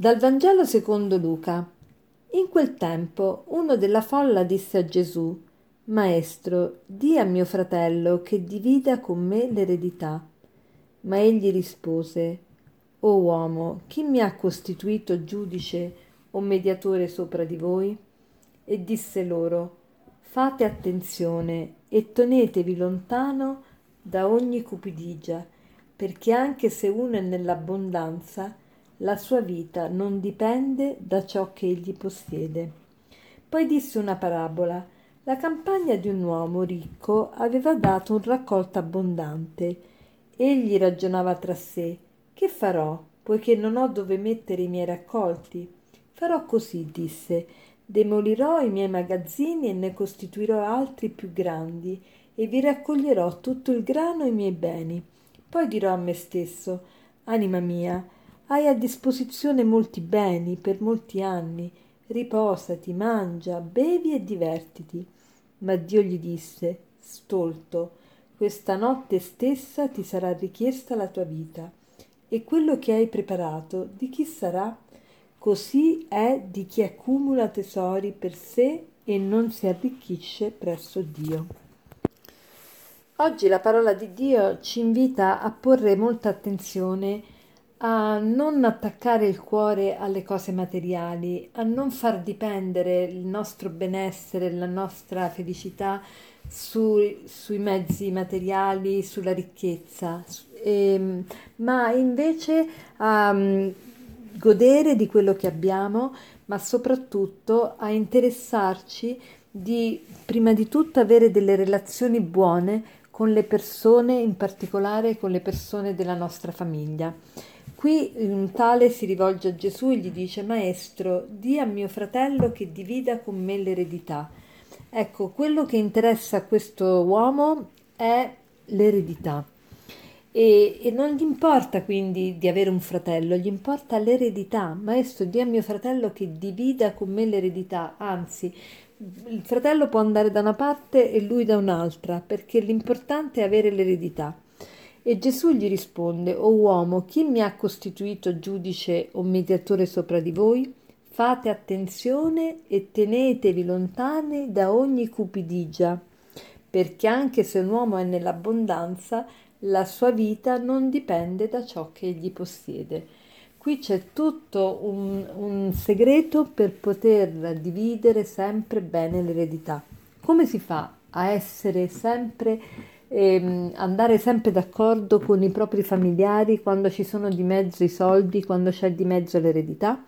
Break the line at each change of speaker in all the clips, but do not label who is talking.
Dal Vangelo secondo Luca. In quel tempo uno della folla disse a Gesù, Maestro, di a mio fratello che divida con me l'eredità. Ma egli rispose, O uomo, chi mi ha costituito giudice o mediatore sopra di voi? E disse loro, Fate attenzione e tenetevi lontano da ogni cupidigia, perché anche se uno è nell'abbondanza, la sua vita non dipende da ciò che egli possiede. Poi disse una parabola. La campagna di un uomo ricco aveva dato un raccolto abbondante. Egli ragionava tra sé: Che farò, poiché non ho dove mettere i miei raccolti? Farò così, disse. Demolirò i miei magazzini e ne costituirò altri più grandi, e vi raccoglierò tutto il grano e i miei beni. Poi dirò a me stesso: Anima mia, hai a disposizione molti beni per molti anni. Riposati, mangia, bevi e divertiti. Ma Dio gli disse, stolto, questa notte stessa ti sarà richiesta la tua vita. E quello che hai preparato, di chi sarà? Così è di chi accumula tesori per sé e non si arricchisce presso Dio. Oggi la parola di Dio ci invita a porre molta attenzione a non attaccare il cuore alle cose materiali, a non far dipendere il nostro benessere, la nostra felicità su, sui mezzi materiali, sulla ricchezza, e, ma invece a um, godere di quello che abbiamo, ma soprattutto a interessarci di prima di tutto avere delle relazioni buone con le persone, in particolare con le persone della nostra famiglia. Qui un tale si rivolge a Gesù e gli dice, Maestro, di a mio fratello che divida con me l'eredità. Ecco, quello che interessa a questo uomo è l'eredità. E, e, non gli importa quindi di avere un fratello, gli importa l'eredità. Maestro, di a mio fratello che divida con me l'eredità, anzi, il fratello può andare da una parte e lui da un'altra, perché l'importante è avere l'eredità. E Gesù gli risponde, O uomo, chi mi ha costituito giudice o mediatore sopra di voi? Fate attenzione e tenetevi lontani da ogni cupidigia, perché anche se un uomo è nell'abbondanza, la sua vita non dipende da ciò che egli possiede. Qui c'è tutto un, un segreto per poter dividere sempre bene l'eredità. Come si fa a essere sempre ehm, andare sempre d'accordo con i propri familiari quando ci sono di mezzo i soldi, quando c'è di mezzo l'eredità?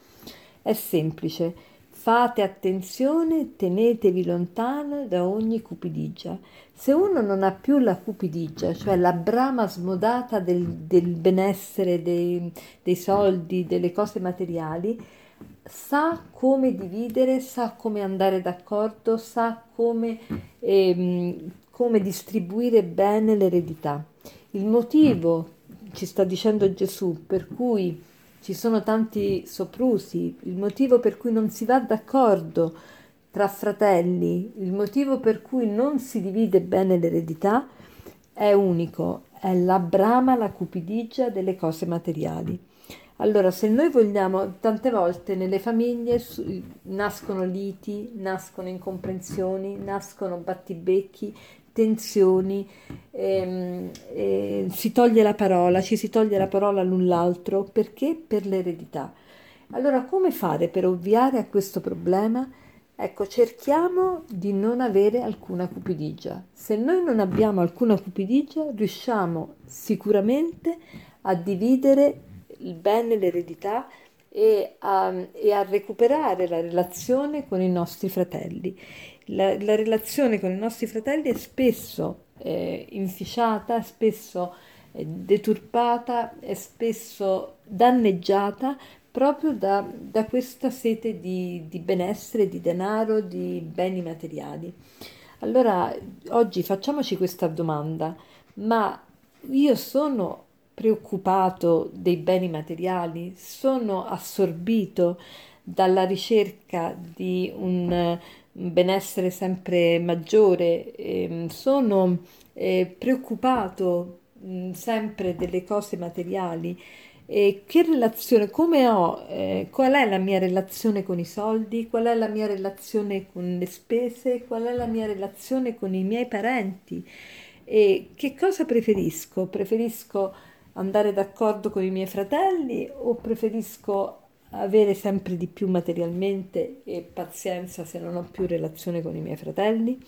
È semplice. Fate attenzione, tenetevi lontano da ogni cupidigia. Se uno non ha più la cupidigia, cioè la brama smodata del, del benessere, dei, dei soldi, delle cose materiali, sa come dividere, sa come andare d'accordo, sa come ehm, come distribuire bene l'eredità. Il motivo, ci sta dicendo Gesù, per cui ci sono tanti soprusi, il motivo per cui non si va d'accordo tra fratelli, il motivo per cui non si divide bene l'eredità è unico, è la brama, la cupidigia delle cose materiali. Allora, se noi vogliamo, tante volte nelle famiglie nascono liti, nascono incomprensioni, nascono battibecchi, tensioni, ehm, eh, si toglie la parola, ci si toglie la parola l'un l'altro, perché? Per l'eredità. Allora, come fare per ovviare a questo problema? Ecco, cerchiamo di non avere alcuna cupidigia. Se noi non abbiamo alcuna cupidigia, riusciamo sicuramente a dividere il bene, l'eredità e a, e a recuperare la relazione con i nostri fratelli. La, la relazione con i nostri fratelli è spesso eh, inficiata, spesso eh, deturpata, è spesso danneggiata proprio da, da questa sete di, di, benessere, di denaro, di beni materiali. Allora, oggi facciamoci questa domanda, ma io sono preoccupato dei beni materiali, sono assorbito dalla ricerca di un benessere sempre maggiore, eh, sono eh, preoccupato mh, sempre delle cose materiali, E che relazione, come ho, eh, qual è la mia relazione con i soldi, qual è la mia relazione con le spese, qual è la mia relazione con i miei parenti? E che cosa preferisco? Preferisco andare d'accordo con i miei fratelli o preferisco avere sempre di più materialmente e pazienza se non ho più relazione con i miei fratelli?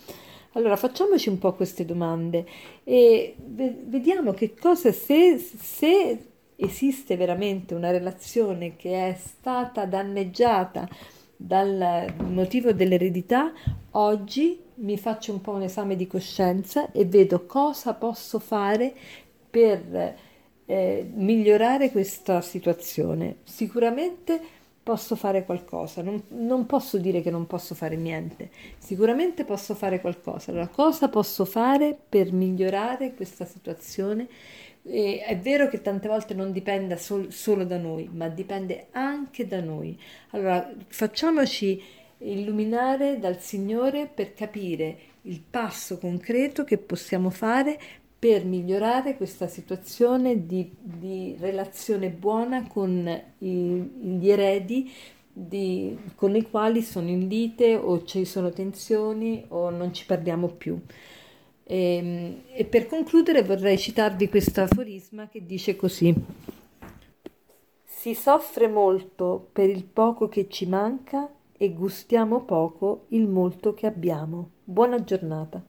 Allora facciamoci un po' queste domande e vediamo che cosa se, se esiste veramente una relazione che è stata danneggiata dal motivo dell'eredità, oggi mi faccio un po' un esame di coscienza e vedo cosa posso fare per eh, migliorare questa situazione. Sicuramente posso fare qualcosa, non, non, posso dire che non posso fare niente, sicuramente posso fare qualcosa. Allora, cosa posso fare per migliorare questa situazione? E è vero che tante volte non dipende sol, solo da noi, ma dipende anche da noi. Allora, facciamoci illuminare dal Signore per capire il passo concreto che possiamo fare per migliorare questa situazione di, di relazione buona con i, gli eredi di, con i quali sono in lite o ci sono tensioni o non ci parliamo più. E, ehm, e per concludere vorrei citarvi questo aforisma che dice così. Si soffre molto per il poco che ci manca e gustiamo poco il molto che abbiamo. Buona giornata.